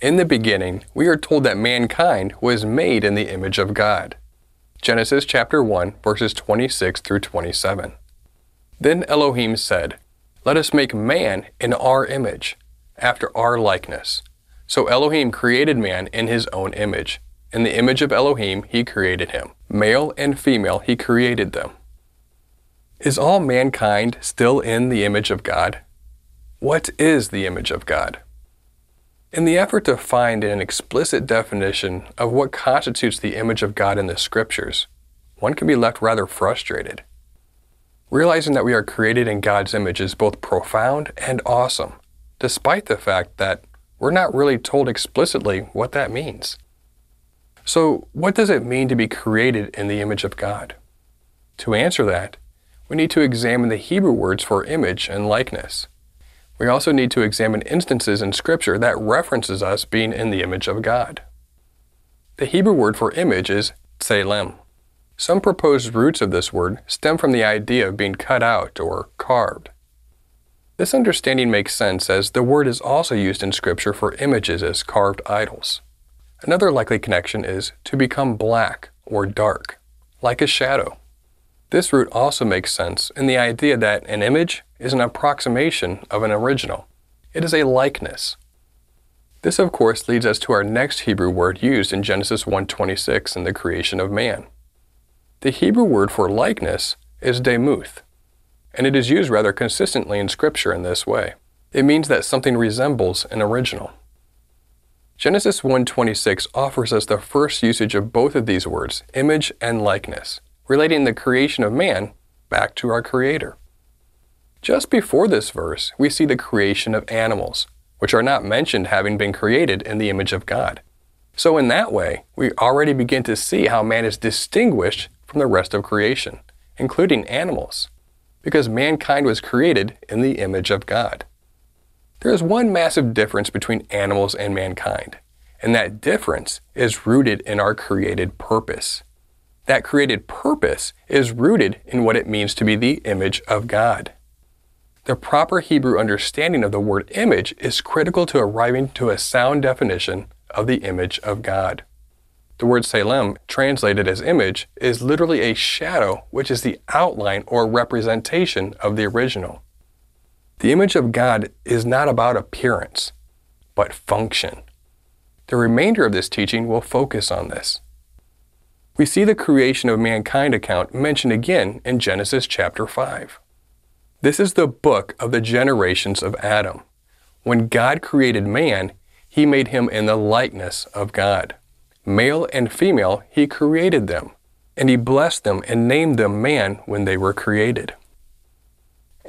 In the beginning, we are told that mankind was made in the image of God. Genesis chapter 1, verses 26 through 27. Then Elohim said, Let us make man in our image, after our likeness. So Elohim created man in his own image. In the image of Elohim, he created him. Male and female, he created them. Is all mankind still in the image of God? What is the image of God? In the effort to find an explicit definition of what constitutes the image of God in the Scriptures, one can be left rather frustrated. Realizing that we are created in God's image is both profound and awesome, despite the fact that we're not really told explicitly what that means. So, what does it mean to be created in the image of God? To answer that, we need to examine the Hebrew words for image and likeness. We also need to examine instances in Scripture that references us being in the image of God. The Hebrew word for image is tselem. Some proposed roots of this word stem from the idea of being cut out or carved. This understanding makes sense as the word is also used in Scripture for images as carved idols. Another likely connection is to become black or dark, like a shadow. This root also makes sense in the idea that an image is an approximation of an original. It is a likeness. This of course leads us to our next Hebrew word used in Genesis 1:26 in the creation of man. The Hebrew word for likeness is demuth, and it is used rather consistently in scripture in this way. It means that something resembles an original. Genesis 1:26 offers us the first usage of both of these words, image and likeness relating the creation of man back to our Creator. Just before this verse, we see the creation of animals, which are not mentioned having been created in the image of God. So, in that way, we already begin to see how man is distinguished from the rest of creation, including animals, because mankind was created in the image of God. There is one massive difference between animals and mankind, and that difference is rooted in our created purpose that created purpose is rooted in what it means to be the image of God. The proper Hebrew understanding of the word image is critical to arriving to a sound definition of the image of God. The word tselem, translated as image, is literally a shadow, which is the outline or representation of the original. The image of God is not about appearance, but function. The remainder of this teaching will focus on this we see the creation of mankind account mentioned again in Genesis chapter 5. This is the book of the generations of Adam. When God created man, he made him in the likeness of God. Male and female, he created them, and he blessed them and named them man when they were created.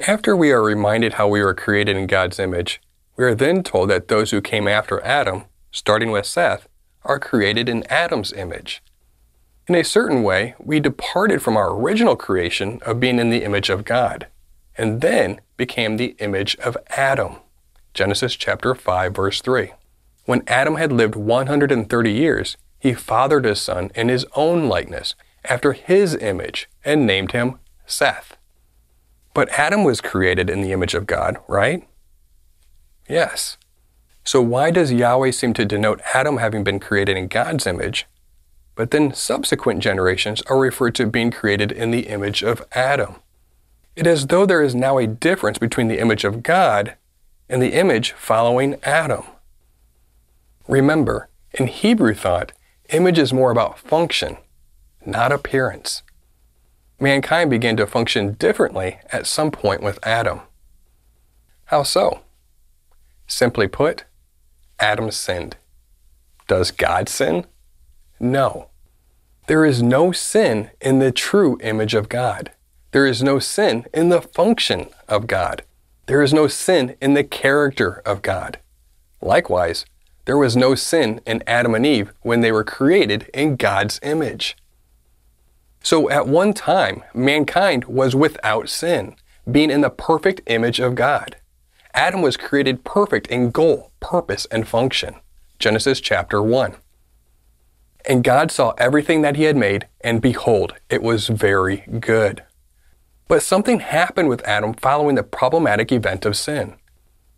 After we are reminded how we were created in God's image, we are then told that those who came after Adam, starting with Seth, are created in Adam's image. In a certain way, we departed from our original creation of being in the image of God, and then became the image of Adam. Genesis chapter 5 verse 3. When Adam had lived 130 years, he fathered a son in his own likeness, after his image, and named him Seth. But Adam was created in the image of God, right? Yes. So why does Yahweh seem to denote Adam having been created in God's image but then subsequent generations are referred to being created in the image of Adam. It is as though there is now a difference between the image of God and the image following Adam. Remember, in Hebrew thought, image is more about function, not appearance. Mankind began to function differently at some point with Adam. How so? Simply put, Adam sinned. Does God sin? No. There is no sin in the true image of God. There is no sin in the function of God. there is no sin in the character of God. Likewise, there was no sin in Adam and Eve when they were created in God's image. So at one time, mankind was without sin, being in the perfect image of God. Adam was created perfect in goal, purpose, and function. Genesis chapter 1. And God saw everything that he had made, and behold, it was very good. But something happened with Adam following the problematic event of sin.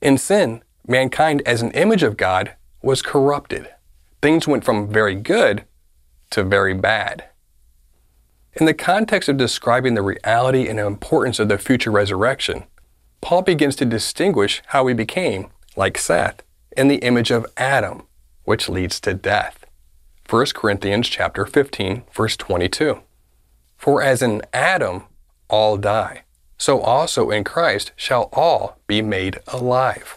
In sin, mankind as an image of God was corrupted. Things went from very good to very bad. In the context of describing the reality and importance of the future resurrection, Paul begins to distinguish how we became, like Seth, in the image of Adam, which leads to death. 1 Corinthians chapter 15, verse 22. For as in Adam all die, so also in Christ shall all be made alive.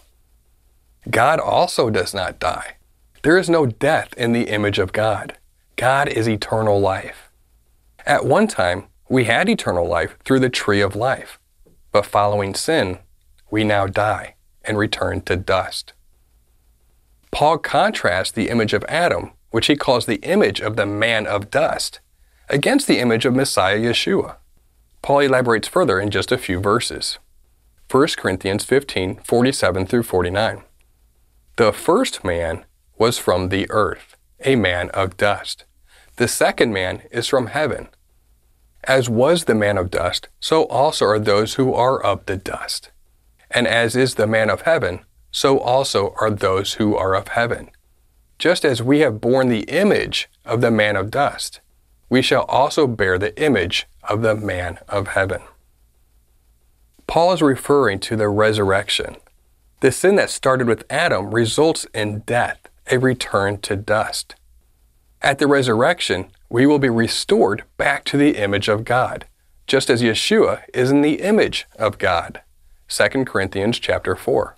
God also does not die. There is no death in the image of God. God is eternal life. At one time, we had eternal life through the tree of life, but following sin, we now die and return to dust. Paul contrasts the image of Adam, which he calls the image of the man of dust, against the image of Messiah Yeshua. Paul elaborates further in just a few verses. 1 Corinthians 15 47 through 49. The first man was from the earth, a man of dust. The second man is from heaven. As was the man of dust, so also are those who are of the dust. And as is the man of heaven, so also are those who are of heaven. Just as we have borne the image of the man of dust, we shall also bear the image of the man of heaven. Paul is referring to the resurrection. The sin that started with Adam results in death, a return to dust. At the resurrection, we will be restored back to the image of God, just as Yeshua is in the image of God. 2 Corinthians chapter 4.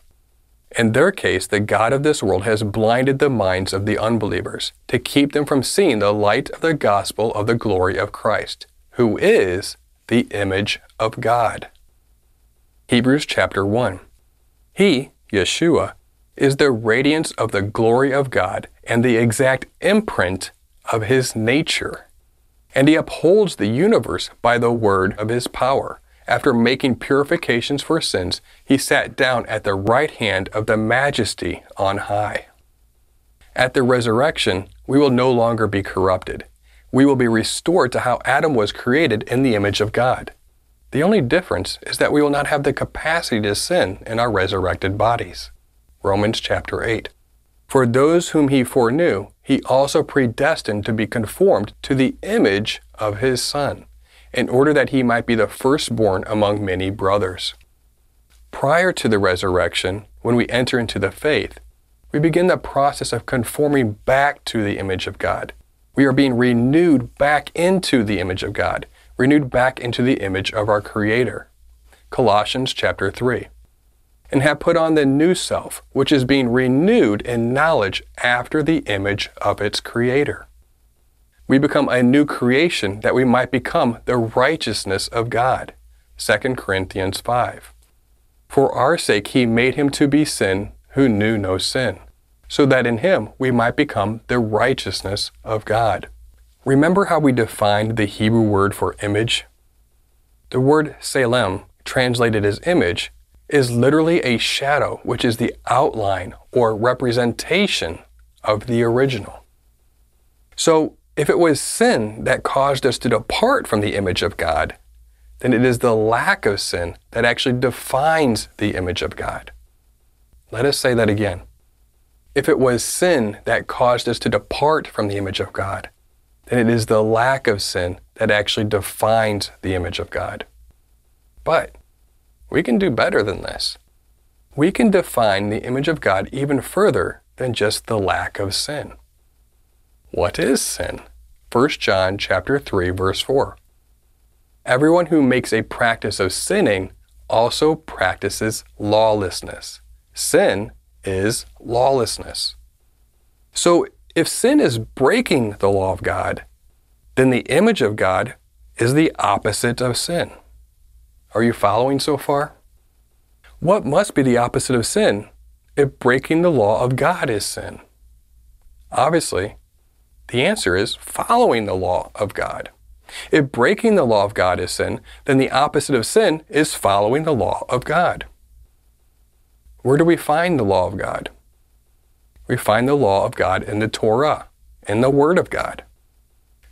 In their case, the God of this world has blinded the minds of the unbelievers to keep them from seeing the light of the gospel of the glory of Christ, who is the image of God. Hebrews chapter 1. He, Yeshua, is the radiance of the glory of God and the exact imprint of his nature. And he upholds the universe by the word of his power. After making purifications for sins, he sat down at the right hand of the majesty on high. At the resurrection, we will no longer be corrupted. We will be restored to how Adam was created in the image of God. The only difference is that we will not have the capacity to sin in our resurrected bodies. Romans chapter 8. For those whom he foreknew, he also predestined to be conformed to the image of his Son in order that he might be the firstborn among many brothers. Prior to the resurrection, when we enter into the faith, we begin the process of conforming back to the image of God. We are being renewed back into the image of God, renewed back into the image of our Creator. Colossians chapter 3. And have put on the new self, which is being renewed in knowledge after the image of its Creator we become a new creation that we might become the righteousness of God. 2 Corinthians 5. For our sake he made him to be sin who knew no sin, so that in him we might become the righteousness of God. Remember how we defined the Hebrew word for image? The word tselem, translated as image, is literally a shadow, which is the outline or representation of the original. So if it was sin that caused us to depart from the image of God, then it is the lack of sin that actually defines the image of God. Let us say that again. If it was sin that caused us to depart from the image of God, then it is the lack of sin that actually defines the image of God. But we can do better than this. We can define the image of God even further than just the lack of sin. What is sin? 1 John chapter 3 verse 4. Everyone who makes a practice of sinning also practices lawlessness. Sin is lawlessness. So if sin is breaking the law of God, then the image of God is the opposite of sin. Are you following so far? What must be the opposite of sin if breaking the law of God is sin? Obviously, the answer is following the law of God. If breaking the law of God is sin, then the opposite of sin is following the law of God. Where do we find the law of God? We find the law of God in the Torah, in the Word of God.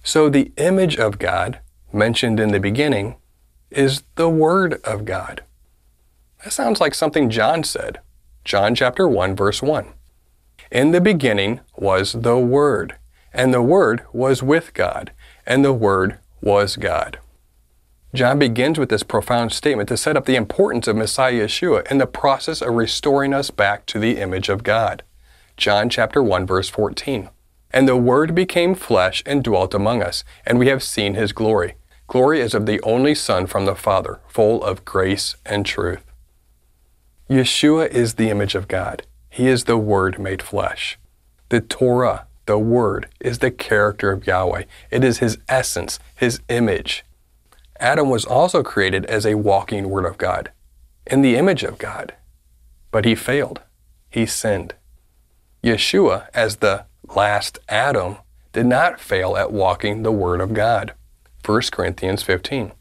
So the image of God, mentioned in the beginning, is the Word of God. That sounds like something John said. John chapter 1 verse 1. In the beginning was the Word, and the Word was with God, and the Word was God. John begins with this profound statement to set up the importance of Messiah Yeshua in the process of restoring us back to the image of God. John chapter 1 verse 14. And the Word became flesh and dwelt among us, and we have seen his glory. Glory is of the only Son from the Father, full of grace and truth. Yeshua is the image of God. He is the Word made flesh. The Torah, the Word, is the character of Yahweh. It is His essence, His image. Adam was also created as a walking Word of God, in the image of God. But he failed. He sinned. Yeshua, as the last Adam, did not fail at walking the Word of God. 1 Corinthians 15.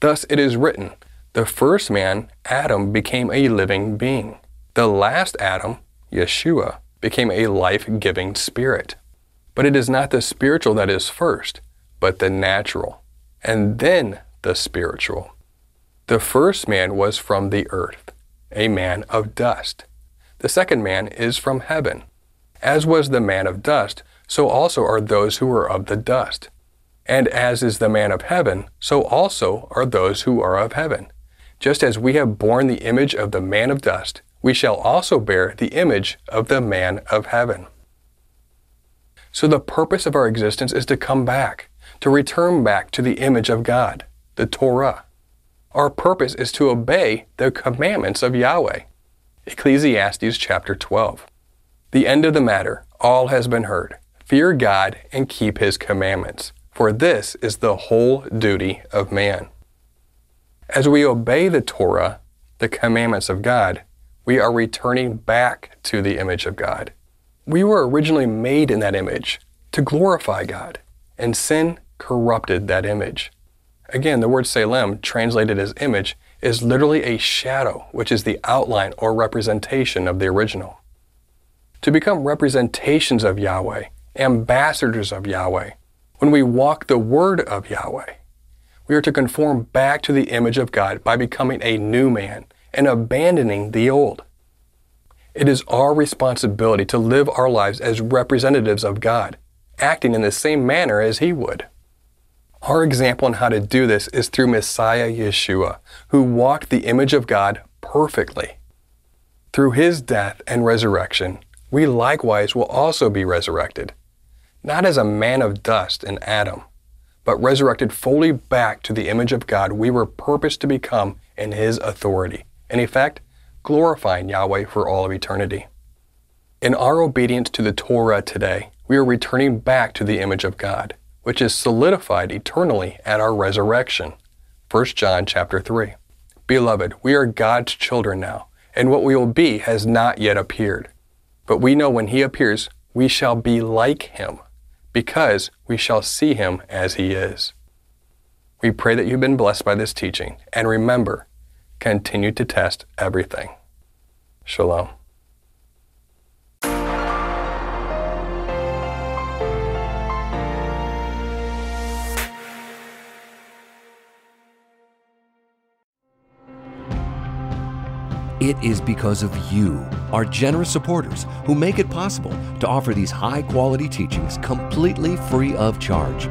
Thus it is written, the first man, Adam, became a living being. The last Adam, Yeshua, became a life giving spirit. But it is not the spiritual that is first, but the natural, and then the spiritual. The first man was from the earth, a man of dust. The second man is from heaven. As was the man of dust, so also are those who are of the dust. And as is the man of heaven, so also are those who are of heaven. Just as we have borne the image of the man of dust, we shall also bear the image of the man of heaven. So the purpose of our existence is to come back, to return back to the image of God, the Torah. Our purpose is to obey the commandments of Yahweh. Ecclesiastes chapter 12. The end of the matter, all has been heard. Fear God and keep his commandments, for this is the whole duty of man. As we obey the Torah, the commandments of God, we are returning back to the image of God. We were originally made in that image to glorify God, and sin corrupted that image. Again, the word tselem, translated as image, is literally a shadow, which is the outline or representation of the original to become representations of Yahweh, ambassadors of Yahweh. When we walk the word of Yahweh, we are to conform back to the image of God by becoming a new man and abandoning the old. It is our responsibility to live our lives as representatives of God, acting in the same manner as He would. Our example on how to do this is through Messiah Yeshua, who walked the image of God perfectly. Through His death and resurrection, we likewise will also be resurrected, not as a man of dust in Adam, but resurrected fully back to the image of God we were purposed to become in His authority, in effect, glorifying Yahweh for all of eternity. In our obedience to the Torah today, we are returning back to the image of God, which is solidified eternally at our resurrection. 1 John chapter 3. Beloved, we are God's children now, and what we will be has not yet appeared. But we know when he appears, we shall be like him, because we shall see him as he is. We pray that you've been blessed by this teaching, and remember, continue to test everything. Shalom. It is because of you, our generous supporters, who make it possible to offer these high quality teachings completely free of charge.